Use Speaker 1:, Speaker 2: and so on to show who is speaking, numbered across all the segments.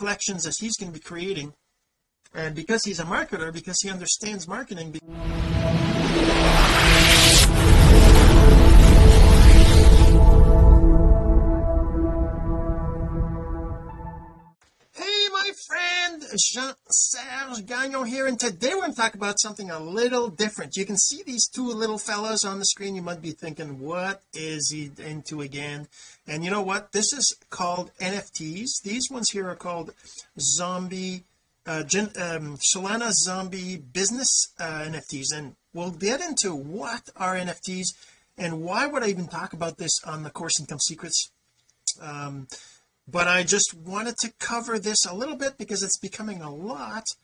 Speaker 1: collections that he's going to be creating. And because he's a marketer because he understands marketing Jean-Serge Gagnon here and today we're going to talk about something a little different. You can see these two little fellows on the screen. You might be thinking what is he into again? And you know what? This is called NFTs these ones here are called zombie uh, Gen, um, Solana zombie business uh, NFTs and we'll get into what are NFTs and why would I even talk about this on the course income secrets um, but I just wanted to cover this a little bit because it's becoming a lot.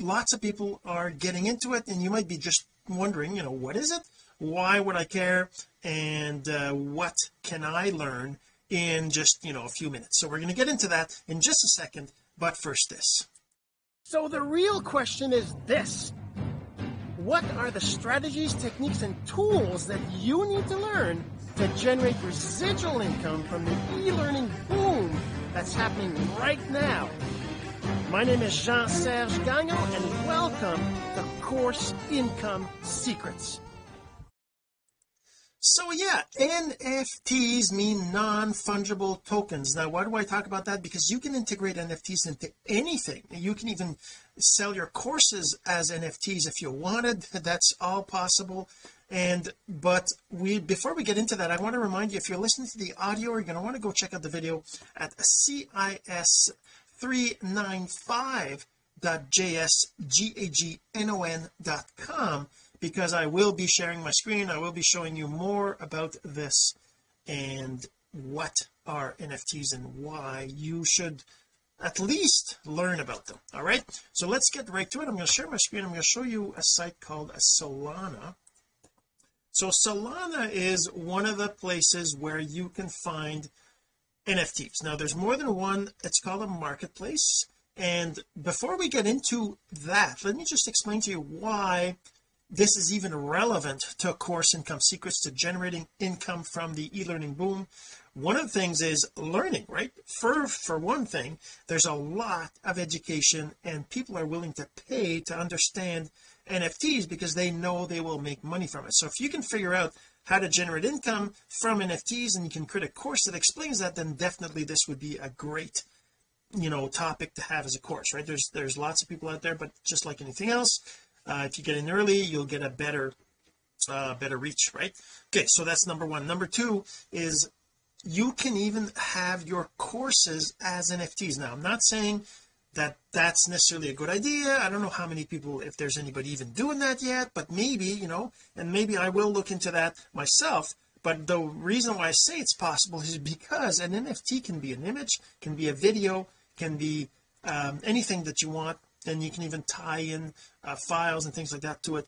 Speaker 1: Lots of people are getting into it and you might be just wondering you know what is it? Why would I care? And uh, what can I learn in just you know a few minutes? So we're going to get into that in just a second but first this. So the real question is this. What are the strategies techniques and tools that you need to learn to generate residual income from the e-learning boom that's happening right now. My name is Jean-Serge Gagnon and welcome to Course Income Secrets. So yeah NFTs mean non-fungible tokens. Now why do I talk about that? Because you can integrate NFTs into anything. You can even sell your courses as NFTs if you wanted. That's all possible and but we before we get into that I want to remind you if you're listening to the audio you're going to want to go check out the video at cis395.jsgagnon.com because I will be sharing my screen I will be showing you more about this and what are NFTs and why you should at least learn about them all right? So let's get right to it. I'm going to share my screen I'm going to show you a site called Solana so Solana is one of the places where you can find NFTs now there's more than one it's called a marketplace. And before we get into that let me just explain to you why this is even relevant to course income secrets to generating income from the e-learning boom. One of the things is learning right? For for one thing there's a lot of education and people are willing to pay to understand NFTs because they know they will make money from it. So if you can figure out how to generate income from NFTs and you can create a course that explains that then definitely this would be a great you know topic to have as a course right? There's there's lots of people out there but just like anything else uh, if you get in early you'll get a better uh better reach right? Okay so that's number one. Number two is you can even have your courses as NFTs now I'm not saying that that's necessarily a good idea. I don't know how many people if there's anybody even doing that yet but maybe you know and maybe I will look into that myself. But the reason why I say it's possible is because an NFT can be an image can be a video can be um, anything that you want. And you can even tie in uh, files and things like that to it.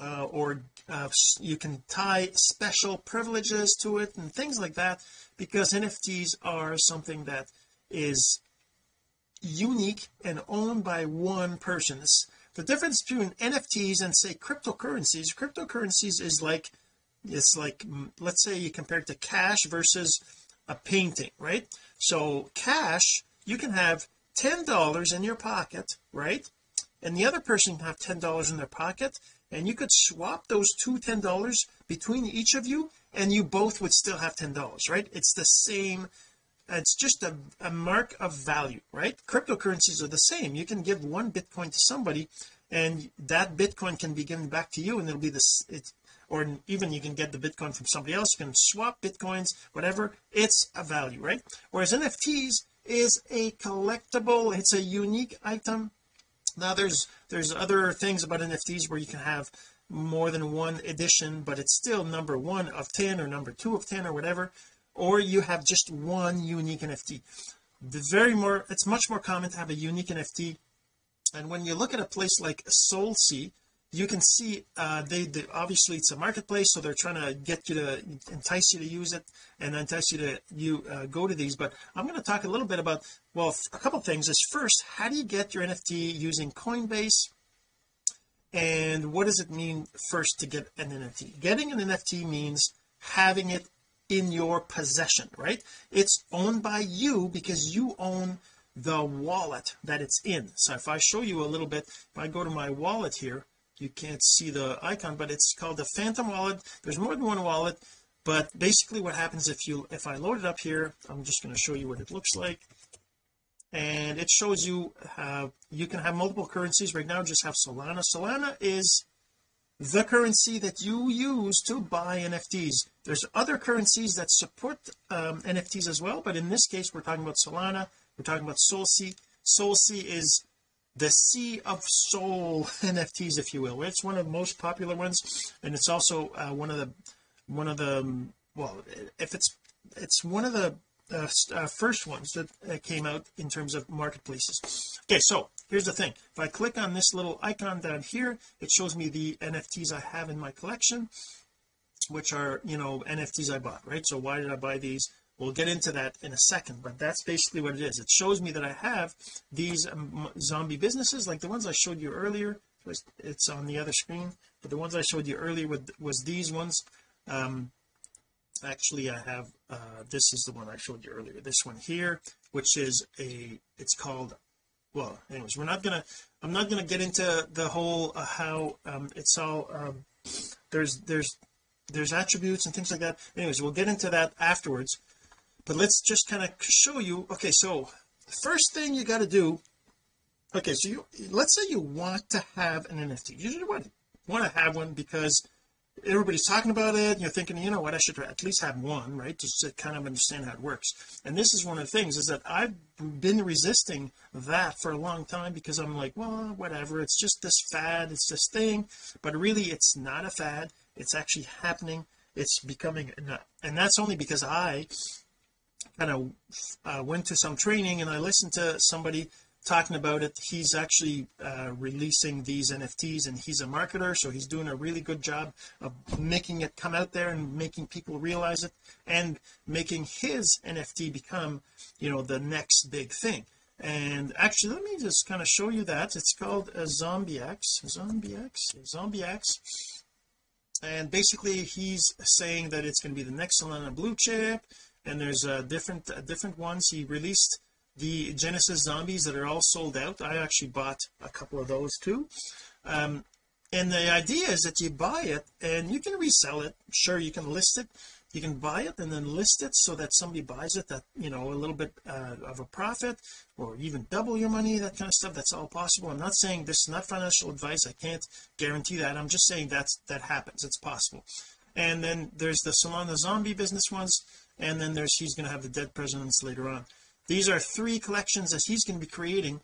Speaker 1: Uh, or uh, you can tie special privileges to it and things like that because NFTs are something that is unique and owned by one person. The difference between NFTs and say cryptocurrencies. Cryptocurrencies is like it's like mm, let's say you compare it to cash versus a painting right? So cash you can have ten dollars in your pocket right? And the other person can have ten dollars in their pocket and you could swap those two ten dollars between each of you and you both would still have ten dollars right? It's the same it's just a, a mark of value right? Cryptocurrencies are the same. You can give one bitcoin to somebody and that bitcoin can be given back to you and it'll be this it's or even you can get the bitcoin from somebody else. You can swap bitcoins whatever. It's a value right? Whereas NFTs is a collectible it's a unique item. Now there's there's other things about NFTs where you can have more than one edition but it's still number one of 10 or number two of 10 or whatever or you have just one unique NFT the very more it's much more common to have a unique NFT and when you look at a place like SolSea you can see uh they, they obviously it's a marketplace so they're trying to get you to entice you to use it and entice you to you uh, go to these. But I'm going to talk a little bit about well a couple things. Is first how do you get your NFT using Coinbase? And what does it mean first to get an NFT getting an NFT means having it in your possession right? It's owned by you because you own the wallet that it's in. So if I show you a little bit if I go to my wallet here you can't see the icon but it's called the phantom wallet. There's more than one wallet but basically what happens if you if I load it up here I'm just going to show you what it looks like. And it shows you how you can have multiple currencies. Right now just have Solana. Solana is the currency that you use to buy NFTs there's other currencies that support um, NFTs as well but in this case we're talking about Solana we're talking about SolSea SolSea is the Sea of Sol NFTs if you will. It's one of the most popular ones and it's also uh, one of the one of the well if it's it's one of the uh, uh, first ones that uh, came out in terms of marketplaces. Okay so here's the thing. If I click on this little icon down here it shows me the NFTs I have in my collection which are you know NFTs I bought right? So why did I buy these? We'll get into that in a second but that's basically what it is. It shows me that I have these um, zombie businesses like the ones I showed you earlier. It's on the other screen but the ones I showed you earlier with, was these ones um actually I have uh this is the one I showed you earlier this one here which is a it's called well anyways we're not gonna I'm not gonna get into the whole uh, how um it's all um there's there's there's attributes and things like that. Anyways we'll get into that afterwards but let's just kind of show you okay so first thing you got to do okay so you let's say you want to have an NFT you want want to have one because everybody's talking about it you're thinking you know what I should at least have one right just to kind of understand how it works. And this is one of the things is that I've been resisting that for a long time because I'm like well whatever it's just this fad it's this thing. But really it's not a fad it's actually happening it's becoming and that's only because I kind of uh, went to some training and I listened to somebody talking about it he's actually uh, releasing these NFTs and he's a marketer so he's doing a really good job of making it come out there and making people realize it and making his NFT become you know the next big thing. And actually let me just kind of show you that. It's called a ZombieX. ZombieX? ZombieX. And basically he's saying that it's going to be the next Solana blue chip and there's uh, different uh, different ones. He released the Genesis zombies that are all sold out. I actually bought a couple of those too. Um, and the idea is that you buy it and you can resell it. Sure you can list it. You can buy it and then list it so that somebody buys it that you know a little bit uh, of a profit or even double your money that kind of stuff. That's all possible. I'm not saying this is not financial advice. I can't guarantee that. I'm just saying that's that happens. It's possible. And then there's the Solana zombie business ones and then there's he's going to have the dead presidents later on these are three collections that he's going to be creating.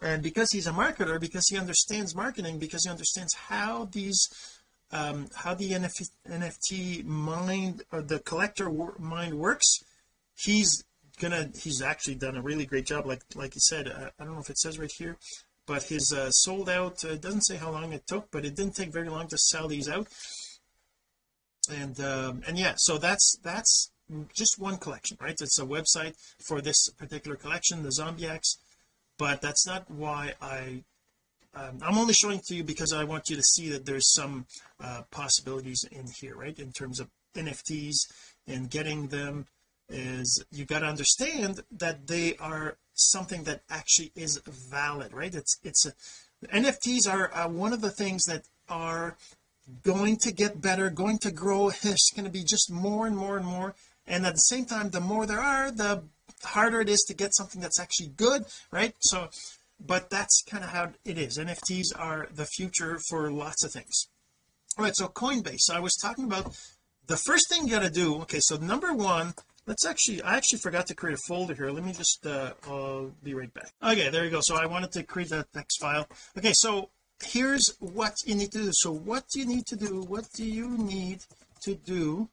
Speaker 1: And because he's a marketer because he understands marketing because he understands how these um how the NFT, NFT mind or the collector mind works he's gonna he's actually done a really great job. Like like he said uh, I don't know if it says right here but his uh, sold out uh, doesn't say how long it took but it didn't take very long to sell these out. And um and yeah so that's that's just one collection right? It's a website for this particular collection the ZombieX but that's not why I um, I'm only showing to you because I want you to see that there's some uh, possibilities in here right? In terms of NFTs and getting them is you got to understand that they are something that actually is valid right? It's it's a, NFTs are uh, one of the things that are going to get better going to grow. It's going to be just more and more and more and at the same time the more there are the harder it is to get something that's actually good right? So but that's kind of how it is. NFTs are the future for lots of things. All right so Coinbase. I was talking about the first thing you got to do okay so number one let's actually I actually forgot to create a folder here. Let me just uh I'll be right back. Okay there you go. So I wanted to create that text file. Okay so here's what you need to do. So what do you need to do? What do you need to do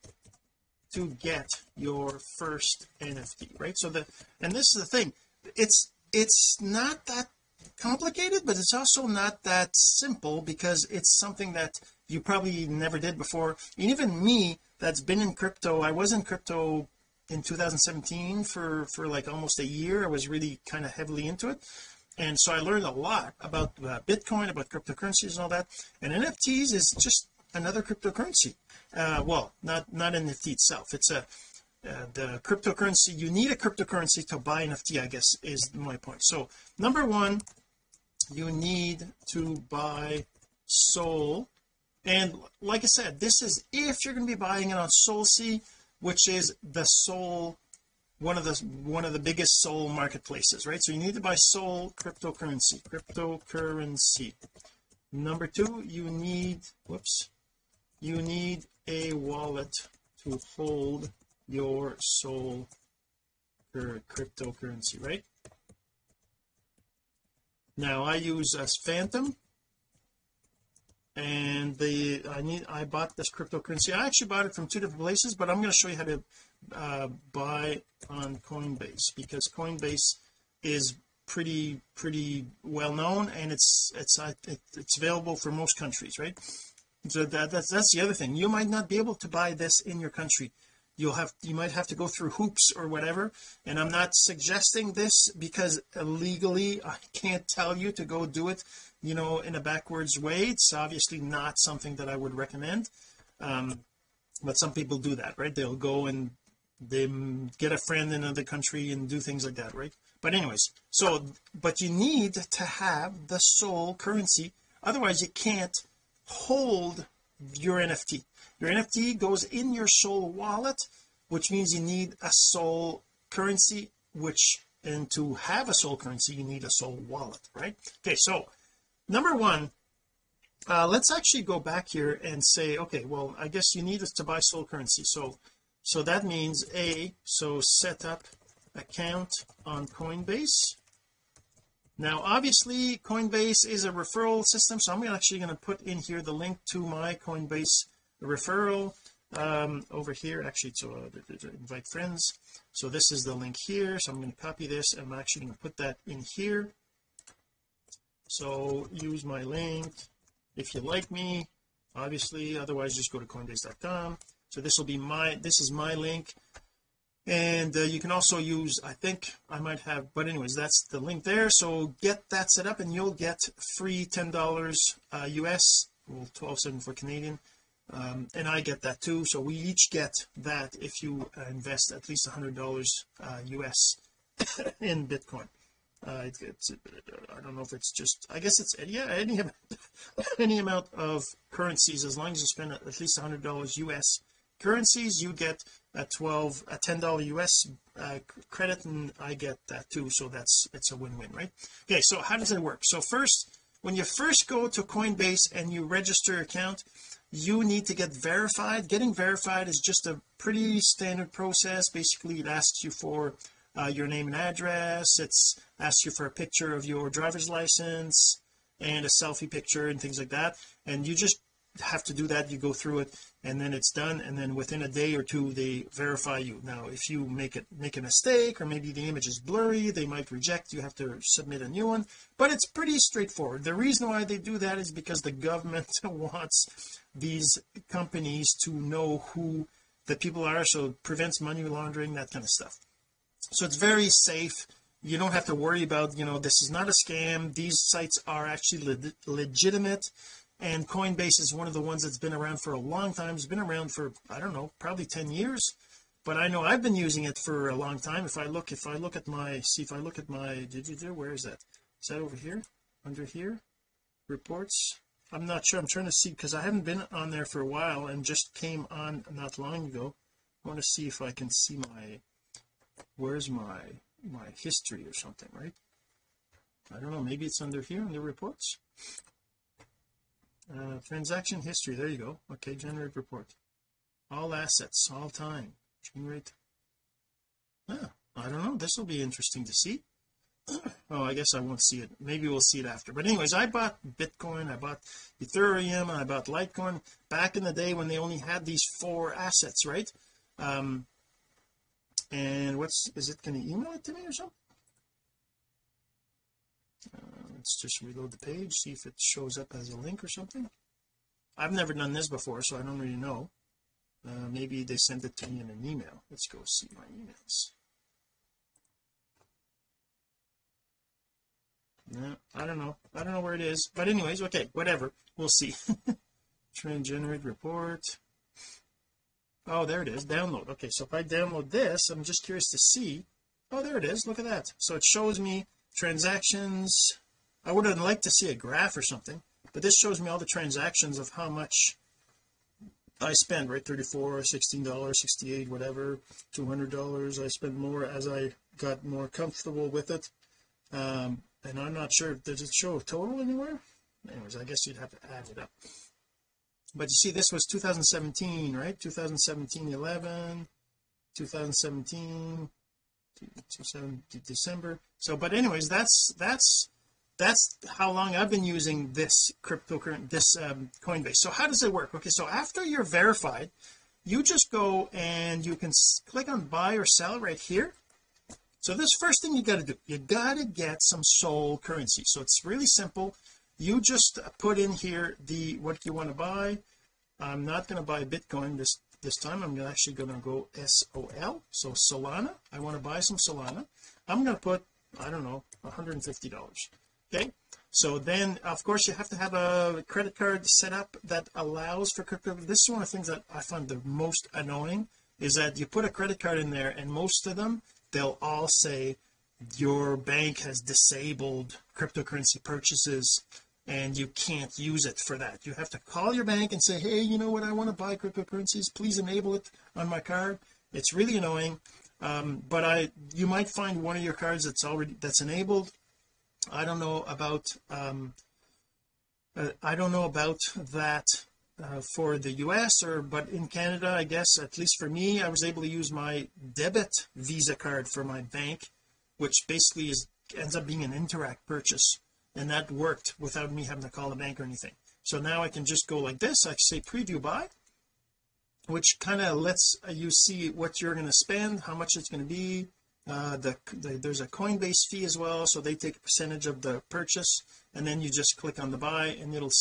Speaker 1: to get your first NFT right? So the and this is the thing it's it's not that complicated but it's also not that simple because it's something that you probably never did before. And even me that's been in crypto I was in crypto in 2017 for for like almost a year. I was really kind of heavily into it. And so I learned a lot about uh, Bitcoin about cryptocurrencies and all that. And NFTs is just another cryptocurrency. Uh well not not NFT itself. It's a uh, the cryptocurrency you need a cryptocurrency to buy an NFT I guess is my point. So number one you need to buy Sol. And like I said this is if you're going to be buying it on SolSea which is the Sol one of the one of the biggest Sol marketplaces right? So you need to buy Sol cryptocurrency cryptocurrency. Number two you need whoops you need a wallet to hold your Sol cryptocurrency right? Now I use as phantom and the I need I bought this cryptocurrency. I actually bought it from two different places but I'm going to show you how to uh, buy on Coinbase because Coinbase is pretty pretty well known and it's it's it's available for most countries right so that that's that's the other thing. You might not be able to buy this in your country. You'll have you might have to go through hoops or whatever. And I'm not suggesting this because legally I can't tell you to go do it you know in a backwards way. It's obviously not something that I would recommend. Um but some people do that right? They'll go and they get a friend in another country and do things like that right? But anyways so but you need to have the SOL currency. Otherwise you can't hold your NFT your NFT goes in your SOL wallet which means you need a SOL currency which and to have a SOL currency you need a SOL wallet right? Okay so number one uh, let's actually go back here and say okay well I guess you need to buy SOL currency. So so that means a so set up account on Coinbase now obviously Coinbase is a referral system so I'm actually going to put in here the link to my Coinbase referral um over here actually to, uh, invite friends. So this is the link here so I'm going to copy this I'm actually going to put that in here. So use my link. If you like me obviously otherwise just go to coinbase.com so this will be my this is my link and uh, you can also use I think I might have but anyways that's the link there. So get that set up and you'll get free ten dollars uh, US well 12.74 Canadian. Um, and I get that too. So we each get that if you uh, invest at least hundred dollars US uh, in Bitcoin. Uh, it, it's I don't know if it's just I guess it's yeah any any amount of currencies as long as you spend at least hundred dollars US currencies you get a 12 a 10 dollar US uh, credit and I get that too. So that's it's a win-win right? Okay so how does it work? So first when you first go to Coinbase and you register your account you need to get verified. Getting verified is just a pretty standard process. Basically it asks you for uh, your name and address. It's asks you for a picture of your driver's license and a selfie picture and things like that. And you just have to do that you go through it and then it's done and then within a day or two they verify you. Now if you make it make a mistake or maybe the image is blurry they might reject you have to submit a new one. But it's pretty straightforward. The reason why they do that is because the government wants these companies to know who the people are so prevents money laundering that kind of stuff. So it's very safe. You don't have to worry about you know this is not a scam. These sites are actually le legitimate and Coinbase is one of the ones that's been around for a long time. It's been around for I don't know probably 10 years. But I know I've been using it for a long time. If I look if I look at my see if I look at my did you do where is that? Is that over here? Under here? Reports? I'm not sure. I'm trying to see because I haven't been on there for a while and just came on not long ago. I want to see if I can see my where's my my history or something right? I don't know. Maybe it's under here in the reports uh, transaction history there you go. Okay generate report. All assets all time. Generate. Yeah I don't know. This will be interesting to see. Oh I guess I won't see it. Maybe we'll see it after. But anyways I bought Bitcoin I bought Ethereum I bought Litecoin back in the day when they only had these four assets right? Um and what's is it going to email it to me or something? Uh, let's just reload the page see if it shows up as a link or something. I've never done this before so I don't really know. Uh, maybe they sent it to me in an email. Let's go see my emails. No I don't know. I don't know where it is. But anyways okay whatever. We'll see. Trend generate report. Oh there it is. Download. Okay so if I download this I'm just curious to see. Oh there it is. Look at that. So it shows me transactions I would have liked to see a graph or something but this shows me all the transactions of how much I spend right? 34 16 dollars 68 whatever 200 dollars. I spend more as I got more comfortable with it. Um and I'm not sure does it show a total anywhere? Anyways I guess you'd have to add it up. But you see this was 2017 right? 2017 11 2017 December. So but anyways that's that's that's how long I've been using this cryptocurrency this um, Coinbase. So how does it work? Okay so after you're verified you just go and you can click on buy or sell right here. So this first thing you got to do you got to get some SOL currency. So it's really simple. You just put in here the what you want to buy. I'm not going to buy Bitcoin this this time. I'm actually going to go SOL so Solana. I want to buy some Solana. I'm going to put I don't know $150 okay so then of course you have to have a credit card set up that allows for crypto. This is one of the things that I find the most annoying is that you put a credit card in there and most of them they'll all say your bank has disabled cryptocurrency purchases and you can't use it for that. You have to call your bank and say hey you know what? I want to buy cryptocurrencies. Please enable it on my card. It's really annoying um, but I you might find one of your cards that's already that's enabled I don't know about um, uh, I don't know about that uh, for the US or but in Canada I guess at least for me I was able to use my debit visa card for my bank which basically is ends up being an Interac purchase and that worked without me having to call the bank or anything. So now I can just go like this I say preview buy which kind of lets you see what you're going to spend how much it's going to be uh, the, the, there's a Coinbase fee as well so they take a percentage of the purchase and then you just click on the buy and it'll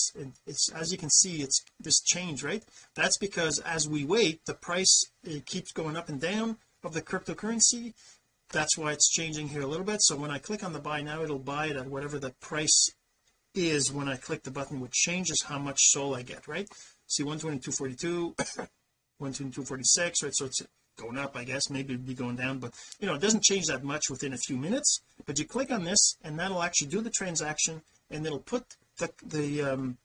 Speaker 1: it's as you can see it's this change right? That's because as we wait the price it keeps going up and down of the cryptocurrency. That's why it's changing here a little bit. So when I click on the buy now it'll buy it at whatever the price is. When I click the button which changes how much SOL I get right? See 122.42 122.46 right? So it's going up I guess. Maybe it'd be going down but you know it doesn't change that much within a few minutes. But you click on this and that'll actually do the transaction and it'll put the the um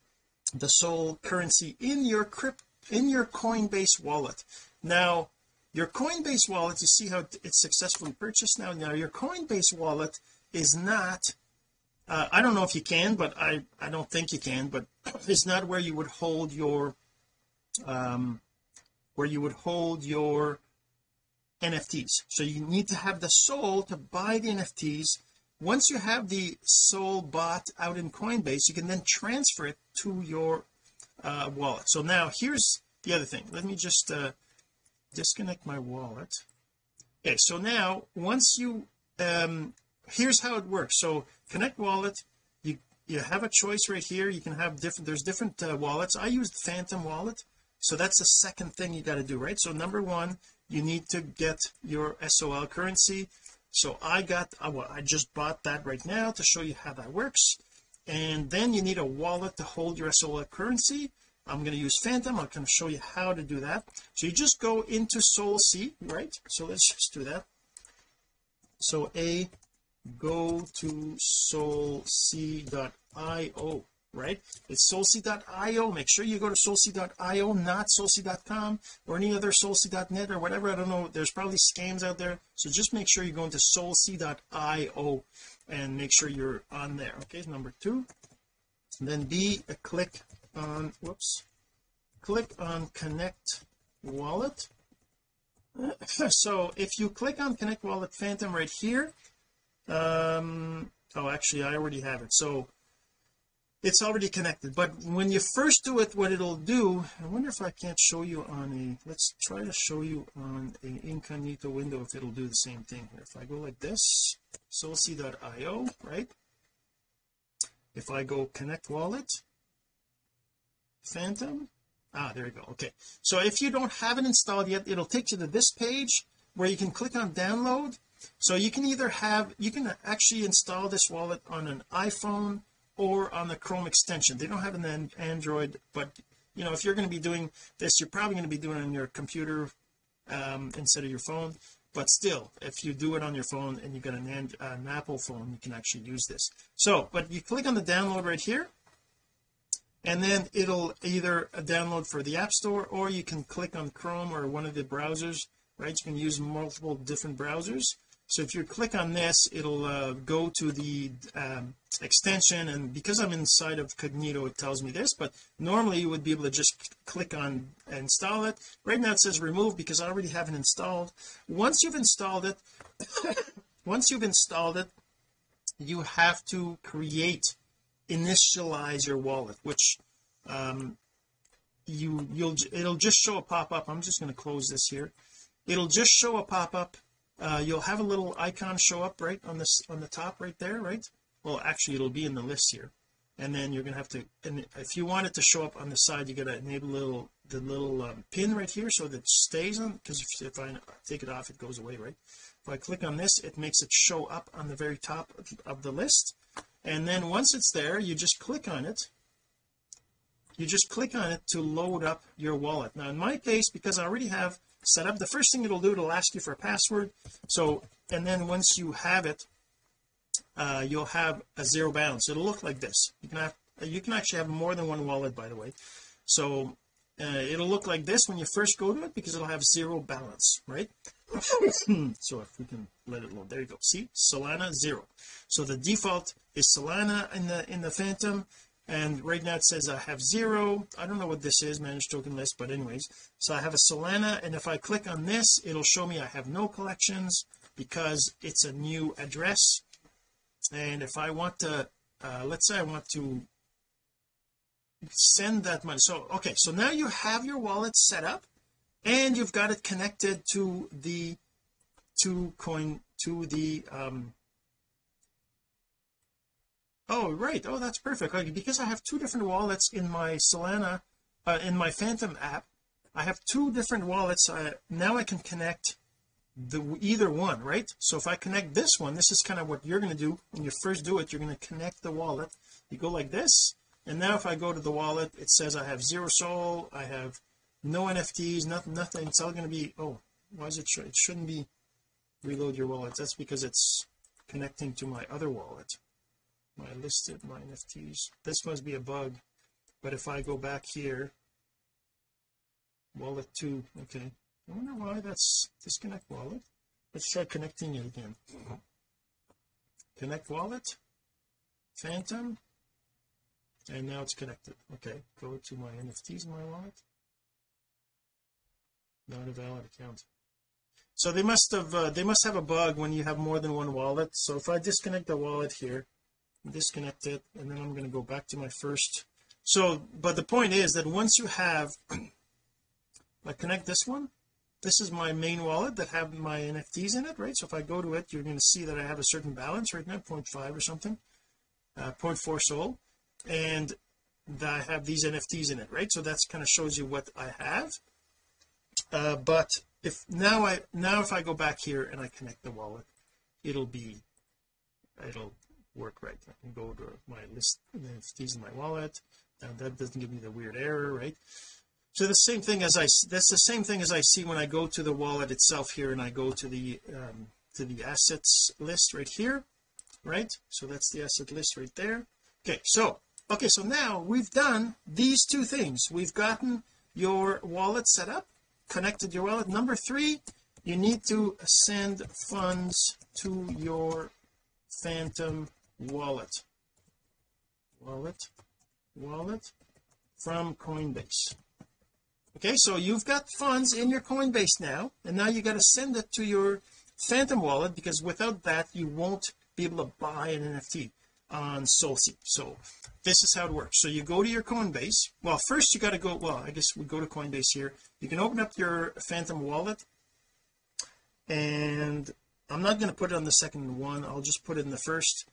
Speaker 1: the SOL currency in your crypt in your Coinbase wallet. Now your Coinbase wallet you see how it's successfully purchased now? Now your Coinbase wallet is not uh, I don't know if you can but I I don't think you can but it's not where you would hold your um where you would hold your NFTs so you need to have the SOL to buy the NFTs once you have the SOL bought out in Coinbase you can then transfer it to your uh, wallet. So now here's the other thing. Let me just uh, disconnect my wallet. Okay so now once you um here's how it works. So connect wallet you you have a choice right here. You can have different there's different uh, wallets. I used phantom wallet so that's the second thing you got to do right? So number one you need to get your SOL currency. So I got uh, well, I just bought that right now to show you how that works. And then you need a wallet to hold your SOL currency. I'm going to use phantom. I'm going to show you how to do that. So you just go into SolSea right? So let's just do that. So a go to solsea.io right? It's solsea.io make sure you go to solsea.io not solsea.com or any other solsea.net or whatever. I don't know. There's probably scams out there. So just make sure you go into solsea.io and make sure you're on there okay? Number two. And then B a click on whoops click on connect wallet. So if you click on connect wallet phantom right here um oh actually I already have it. So it's already connected. But when you first do it what it'll do I wonder if I can't show you on a let's try to show you on an incognito window if it'll do the same thing here. If I go like this solsea.io right? If I go connect wallet phantom ah there you go okay. So if you don't have it installed yet it'll take you to this page where you can click on download. So you can either have you can actually install this wallet on an iPhone or on the Chrome extension. They don't have an Android but you know if you're going to be doing this you're probably going to be doing it on your computer um, instead of your phone. But still if you do it on your phone and you've got an, an Apple phone you can actually use this. So but you click on the download right here and then it'll either download for the App Store or you can click on Chrome or one of the browsers right? You can use multiple different browsers so if you click on this it'll uh, go to the um, extension and because I'm inside of Cognito it tells me this but normally you would be able to just click on install it. Right now it says remove because I already have it installed. Once you've installed it once you've installed it you have to create initialize your wallet which um you you'll it'll just show a pop-up. I'm just going to close this here. It'll just show a pop-up uh, you'll have a little icon show up right on this on the top right there right? Well actually it'll be in the list here. And then you're gonna have to and if you want it to show up on the side you gotta enable little the little um, pin right here so that it stays on because if, if I take it off it goes away right? If I click on this it makes it show up on the very top of the list. And then once it's there you just click on it. You just click on it to load up your wallet. Now in my case because I already have set up the first thing it'll do it'll ask you for a password. So and then once you have it uh, you'll have a zero balance. It'll look like this. You can have you can actually have more than one wallet by the way. So uh, it'll look like this when you first go to it because it'll have zero balance right? So if we can let it load there you go. See? Solana zero. So the default is Solana in the in the phantom and right now it says I have zero. I don't know what this is managed token list but anyways. So I have a Solana and if I click on this it'll show me I have no collections because it's a new address. And if I want to uh, let's say I want to send that money. So okay so now you have your wallet set up and you've got it connected to the to coin to the um oh right. Oh that's perfect. Okay because I have two different wallets in my Solana uh, in my Phantom app I have two different wallets uh, now I can connect the either one right? So if I connect this one this is kind of what you're going to do. When you first do it you're going to connect the wallet. You go like this and now if I go to the wallet it says I have zero SOL I have no NFTs nothing nothing. It's all going to be oh why is it it shouldn't be reload your wallet? That's because it's connecting to my other wallet my listed my NFTs this must be a bug but if I go back here wallet 2 okay. I wonder why that's disconnect wallet? Let's try connecting it again. Connect wallet phantom and now it's connected. Okay go to my NFTs in my wallet. Not a valid account. So they must have uh, they must have a bug when you have more than one wallet. So if I disconnect the wallet here disconnect it and then I'm going to go back to my first. So but the point is that once you have I connect this one this is my main wallet that have my NFTs in it right? So if I go to it you're going to see that I have a certain balance right now 0.5 or something uh, 0.4 SOL and that I have these NFTs in it right? So that's kind of shows you what I have. Uh, but if now I now if I go back here and I connect the wallet it'll be it'll work right. I can go to my list NFTs in my wallet. And that doesn't give me the weird error right? So the same thing as I that's the same thing as I see when I go to the wallet itself here and I go to the um, to the assets list right here right? So that's the asset list right there. Okay so okay so now we've done these two things. We've gotten your wallet set up connected your wallet. Number three you need to send funds to your phantom wallet. Wallet. Wallet from Coinbase. Okay so you've got funds in your Coinbase now and now you got to send it to your Phantom wallet because without that you won't be able to buy an NFT on SolSea so this is how it works. So you go to your Coinbase. Well first you got to go well I guess we go to Coinbase here. You can open up your Phantom wallet and I'm not going to put it on the second one. I'll just put it in the first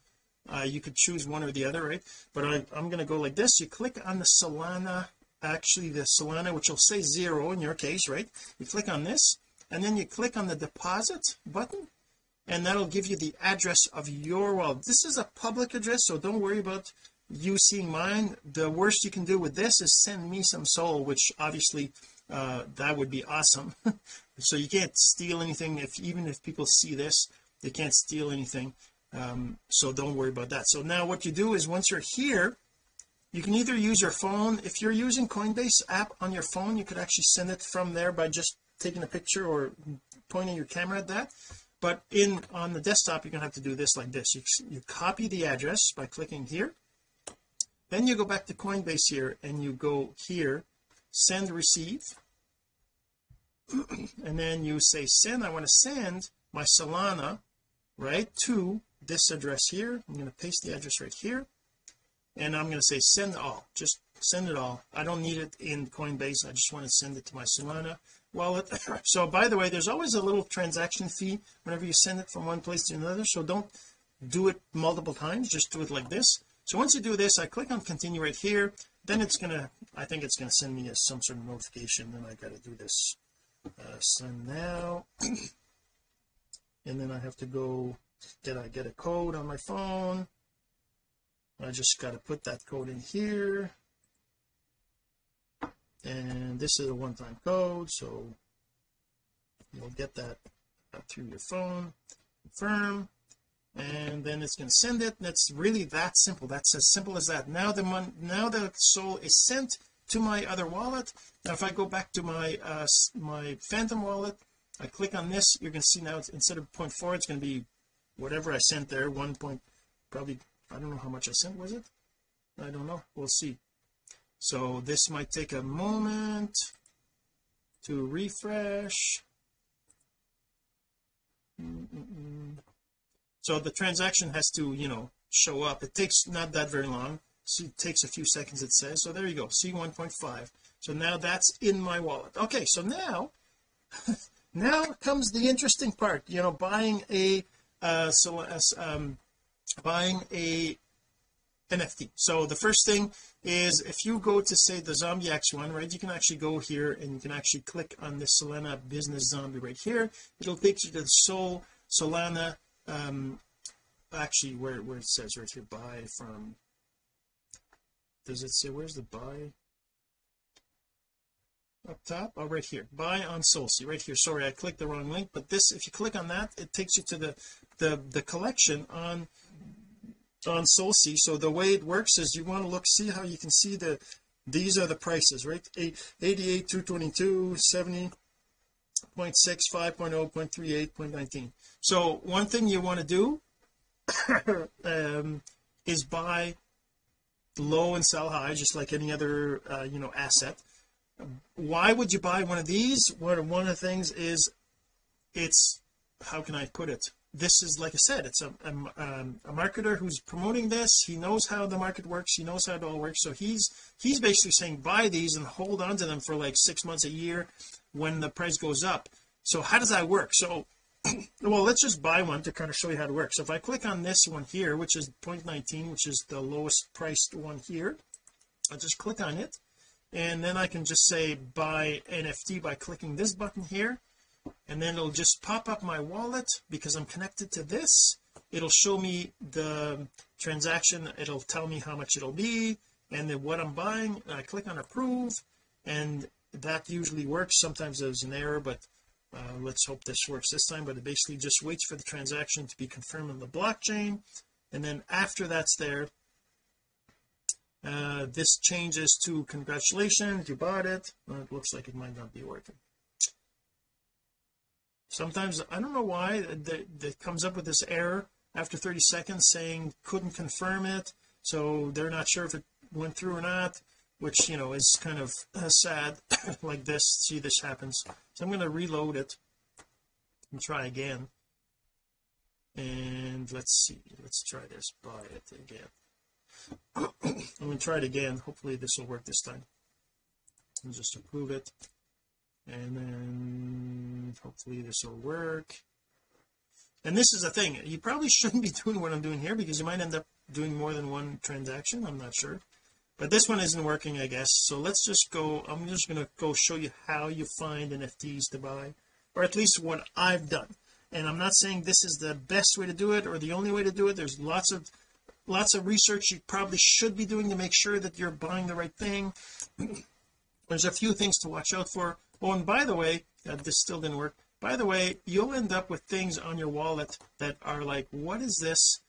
Speaker 1: uh, you could choose one or the other right? But I, I'm going to go like this. You click on the Solana actually the Solana which will say zero in your case right? You click on this and then you click on the deposit button and that'll give you the address of your wallet. This is a public address so don't worry about you seeing mine. The worst you can do with this is send me some SOL which obviously uh that would be awesome. So you can't steal anything. If even if people see this they can't steal anything um so don't worry about that. So now what you do is once you're here you can either use your phone. If you're using Coinbase app on your phone you could actually send it from there by just taking a picture or pointing your camera at that. But in on the desktop you're gonna have to do this like this. You, you copy the address by clicking here. Then you go back to Coinbase here and you go here send receive. And then you say send I want to send my Solana right to this address here. I'm going to paste the address right here and I'm going to say send all. Just send it all. I don't need it in Coinbase. I just want to send it to my Solana wallet. So by the way there's always a little transaction fee whenever you send it from one place to another so don't do it multiple times. Just do it like this. So once you do this I click on continue right here. Then it's gonna I think it's gonna send me a, some sort of notification then I got to do this. Uh, send now. And then I have to go did I get a code on my phone? I just got to put that code in here. And this is a one-time code so you'll get that through your phone. Confirm. And then it's going to send it. That's really that simple. That's as simple as that. Now the mon now the SOL is sent to my other wallet. Now if I go back to my uh my phantom wallet I click on this you're going to see now it's, instead of 0.4 it's going to be whatever I sent there one point probably I don't know how much I sent was it? I don't know. We'll see. So this might take a moment to refresh. Mm -mm so the transaction has to you know show up. It takes not that very long. It takes a few seconds it says. So there you go. See 1.5 so now that's in my wallet. Okay so now now comes the interesting part. You know buying a uh so um buying a NFT so the first thing is if you go to say the zombie x one right you can actually go here and you can actually click on the Solana business zombie right here. It'll take you to the Sol Solana um actually where where it says right here buy from. Does it say where's the buy? Up top? Oh right here. Buy on SolSea right here. Sorry I clicked the wrong link but this if you click on that it takes you to the the the collection on on SolSea so the way it works is you want to look see how you can see the these are the prices right? 88 222 70 0.6 5.0 0.38 0.19 so one thing you want to do um, is buy low and sell high just like any other uh, you know asset. Why would you buy one of these? One of the things is it's how can I put it this is like I said it's a, a, um, a, marketer who's promoting this. He knows how the market works. He knows how it all works. So he's he's basically saying buy these and hold on to them for like six months a year when the price goes up. So how does that work? So well let's just buy one to kind of show you how it works. So if I click on this one here which is 0.19 which is the lowest priced one here I'll just click on it. And then I can just say buy NFT by clicking this button here and then it'll just pop up my wallet because I'm connected to this. It'll show me the transaction. It'll tell me how much it'll be and then what I'm buying. I click on approve and that usually works. Sometimes there's an error but uh, let's hope this works this time. But it basically just waits for the transaction to be confirmed on the blockchain. And then after that's there uh, this changes to congratulations you bought it. Well, it looks like it might not be working sometimes I don't know why that, that comes up with this error after 30 seconds saying couldn't confirm it so they're not sure if it went through or not which you know is kind of uh, sad like this see this happens. So I'm going to reload it and try again. And let's see let's try this buy it again. I'm going to try it again. Hopefully this will work this time. And just approve it and then hopefully this will work. And this is the thing you probably shouldn't be doing what I'm doing here because you might end up doing more than one transaction I'm not sure. But this one isn't working I guess. So let's just go I'm just going to go show you how you find NFTs to buy or at least what I've done. And I'm not saying this is the best way to do it or the only way to do it. There's lots of lots of research you probably should be doing to make sure that you're buying the right thing. There's a few things to watch out for oh and by the way uh, this still didn't work. By the way you'll end up with things on your wallet that are like what is this?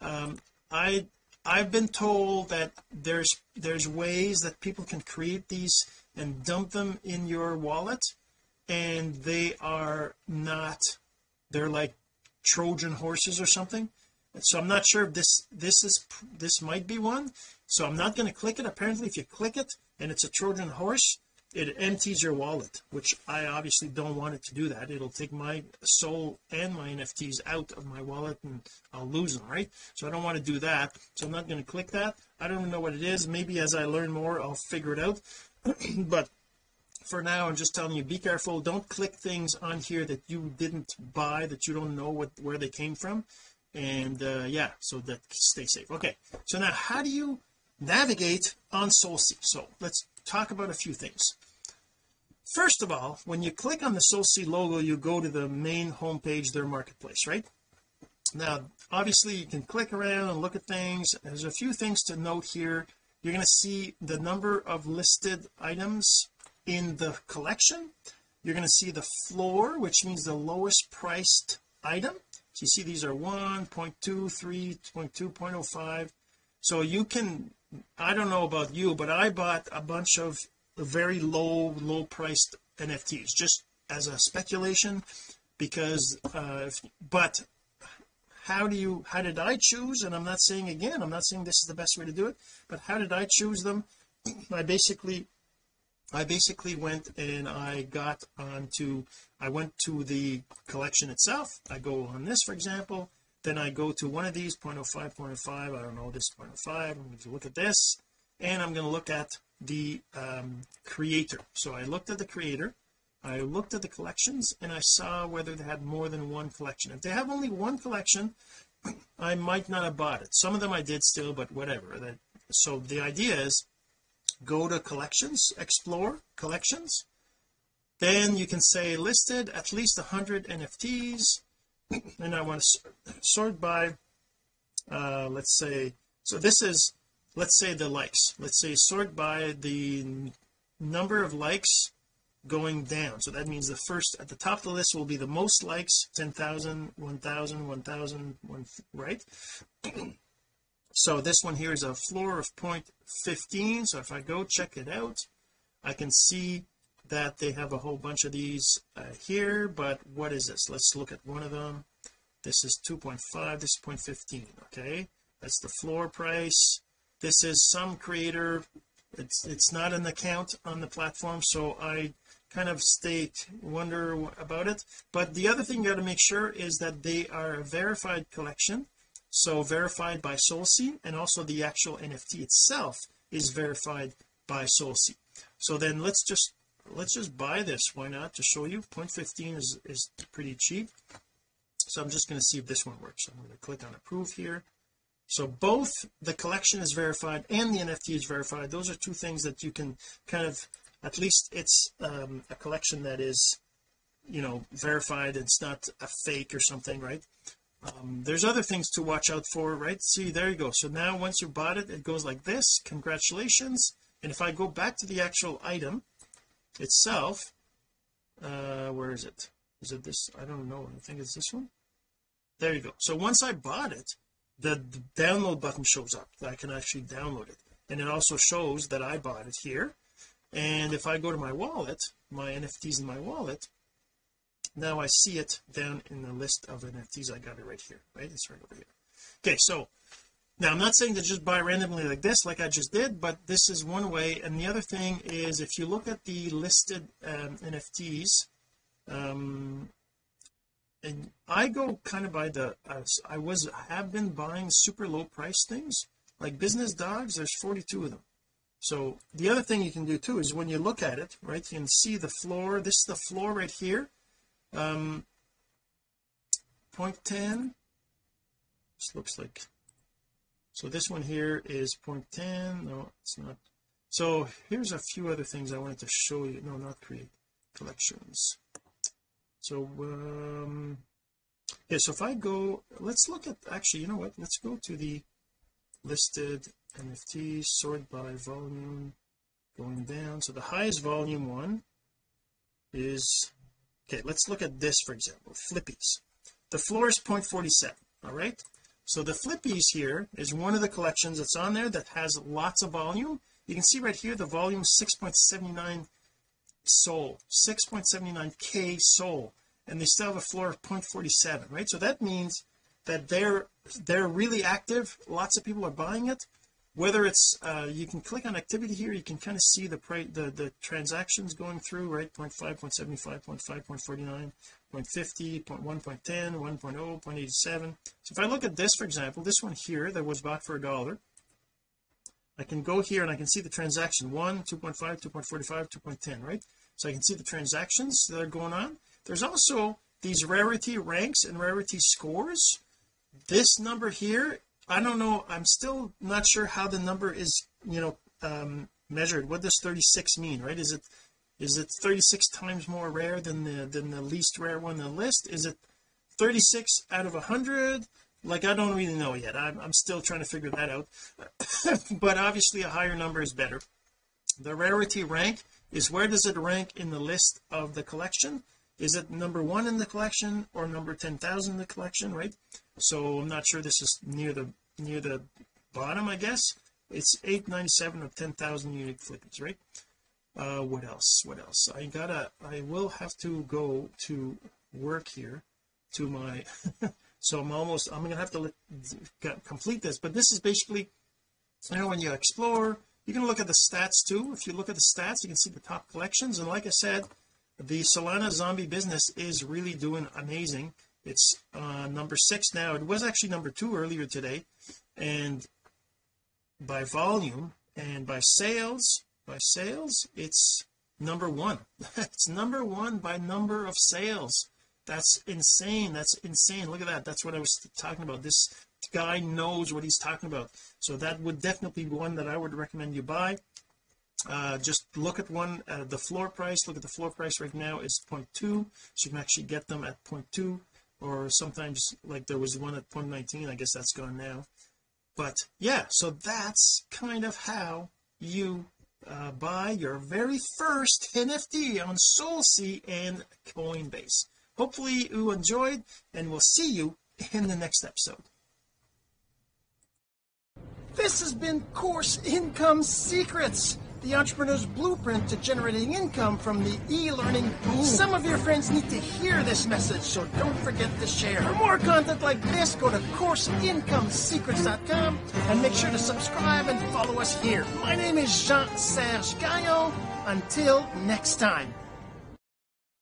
Speaker 1: Um I I've been told that there's there's ways that people can create these and dump them in your wallet and they are not they're like Trojan horses or something. So I'm not sure if this this is this might be one. So I'm not going to click it. Apparently if you click it and it's a Trojan horse it empties your wallet which I obviously don't want it to do that. It'll take my SOL and my NFTs out of my wallet and I'll lose them right? So I don't want to do that. So I'm not going to click that. I don't even know what it is. Maybe as I learn more I'll figure it out. But for now I'm just telling you be careful. Don't click things on here that you didn't buy that you don't know what where they came from. And uh yeah so that stay safe. Okay so now how do you navigate on SolSea so let's talk about a few things first of all when you click on the SolSea logo you go to the main homepage their marketplace right? Now obviously you can click around and look at things. There's a few things to note here. You're going to see the number of listed items in the collection. You're going to see the floor which means the lowest priced item. So you see these are 1.2 3.2 0.05 so you can I don't know about you but I bought a bunch of very low low priced NFTs just as a speculation because uh but how do you how did I choose and I'm not saying again I'm not saying this is the best way to do it but how did I choose them? I basically I basically went and I got onto I went to the collection itself. I go on this for example. Then I go to one of these 0.05 0.05 I don't know this 0.05 I'm going to look at this. And I'm going to look at the um, creator. So I looked at the creator I looked at the collections and I saw whether they had more than one collection. If they have only one collection I might not have bought it. Some of them I did still but whatever. That so the idea is go to collections explore collections. Then you can say listed at least 100 NFTs and I want to sort by uh let's say so this is let's say the likes. Let's say sort by the number of likes going down. So that means the first at the top of the list will be the most likes 10,000 1,000 1,000 1, right? So this one here is a floor of 0.15 so if I go check it out I can see that they have a whole bunch of these uh, here but what is this? Let's look at one of them. This is 2.5 this is 0.15 okay? That's the floor price this is some creator it's it's not an account on the platform so I kind of state wonder about it. But the other thing you got to make sure is that they are a verified collection so verified by SolSea and also the actual NFT itself is verified by SolSea so then let's just let's just buy this why not to show you? 0.15 is is pretty cheap. So I'm just going to see if this one works. I'm going to click on approve here so both the collection is verified and the NFT is verified. Those are two things that you can kind of at least it's um, a collection that is you know verified. It's not a fake or something right? Um, there's other things to watch out for right? See there you go. So now once you bought it it goes like this. Congratulations. And if I go back to the actual item itself uh where is it? Is it this? I don't know. I think it's this one. There you go. So once I bought it the, the download button shows up I can actually download it. And it also shows that I bought it here. And if I go to my wallet my NFTs in my wallet now I see it down in the list of NFTs I got it right here right? It's right over here. Okay so now I'm not saying to just buy randomly like this like I just did but this is one way. And the other thing is if you look at the listed um, NFTs um and I go kind of by the uh, I was have been buying super low price things. Like business dogs there's 42 of them. So the other thing you can do too is when you look at it right you can see the floor. This is the floor right here. Um 0.10 this looks like so this one here is 0.10 no it's not. So here's a few other things I wanted to show you. No not create collections so um yeah so if I go let's look at actually you know what? Let's go to the listed NFTs sort by volume going down. So the highest volume one is okay let's look at this for example flippies. The floor is 0.47 all right? So the flippies here is one of the collections that's on there that has lots of volume. You can see right here the volume 6.79 SOL 6.79k SOL and they still have a floor of 0.47 right? So that means that they're they're really active. Lots of people are buying it. Whether it's uh, you can click on activity here you can kind of see the price the the transactions going through right? 0.5 0.75 0.5 0.49 0.50 0.1 0.10 1.0 0.87 so if I look at this for example this one here that was bought for a dollar I can go here and I can see the transaction. 1 2.5 2.45 2.10 right? So I can see the transactions that are going on. There's also these rarity ranks and rarity scores. This number here I don't know I'm still not sure how the number is you know um measured. What does 36 mean right? Is it is it 36 times more rare than the than the least rare one on the list? Is it 36 out of 100 like I don't really know yet. I'm, I'm still trying to figure that out. But obviously a higher number is better. The rarity rank is where does it rank in the list of the collection? Is it number one in the collection or number 10,000 in the collection right? So I'm not sure this is near the near the bottom I guess. It's 897 of 10,000 unique flippies right? Uh what else? What else? I gotta I will have to go to work here to my so I'm almost I'm gonna have to let, complete this but this is basically you know when you explore you can look at the stats too. If you look at the stats you can see the top collections. And like I said the Solana zombie business is really doing amazing. It's uh number six now. It was actually number two earlier today. And by volume and by sales by sales it's number one. It's number one by number of sales that's insane. That's insane. Look at that. That's what I was talking about. This guy knows what he's talking about. So that would definitely be one that I would recommend you buy. Uh just look at one uh, the floor price. Look at the floor price right now. It's 0.2 so you can actually get them at 0.2 or sometimes like there was one at 0.19 I guess that's gone now. But yeah so that's kind of how you uh, buy your very first NFT on SolSea and Coinbase hopefully you enjoyed and we'll see you in the next episode this has been course income secrets the entrepreneur's blueprint to generating income from the e-learning boom. Some of your friends need to hear this message, so don't forget to share. For more content like this, go to CourseIncomeSecrets.com and make sure to subscribe and follow us here. My name is Jean-Serge Gagnon. Until next time.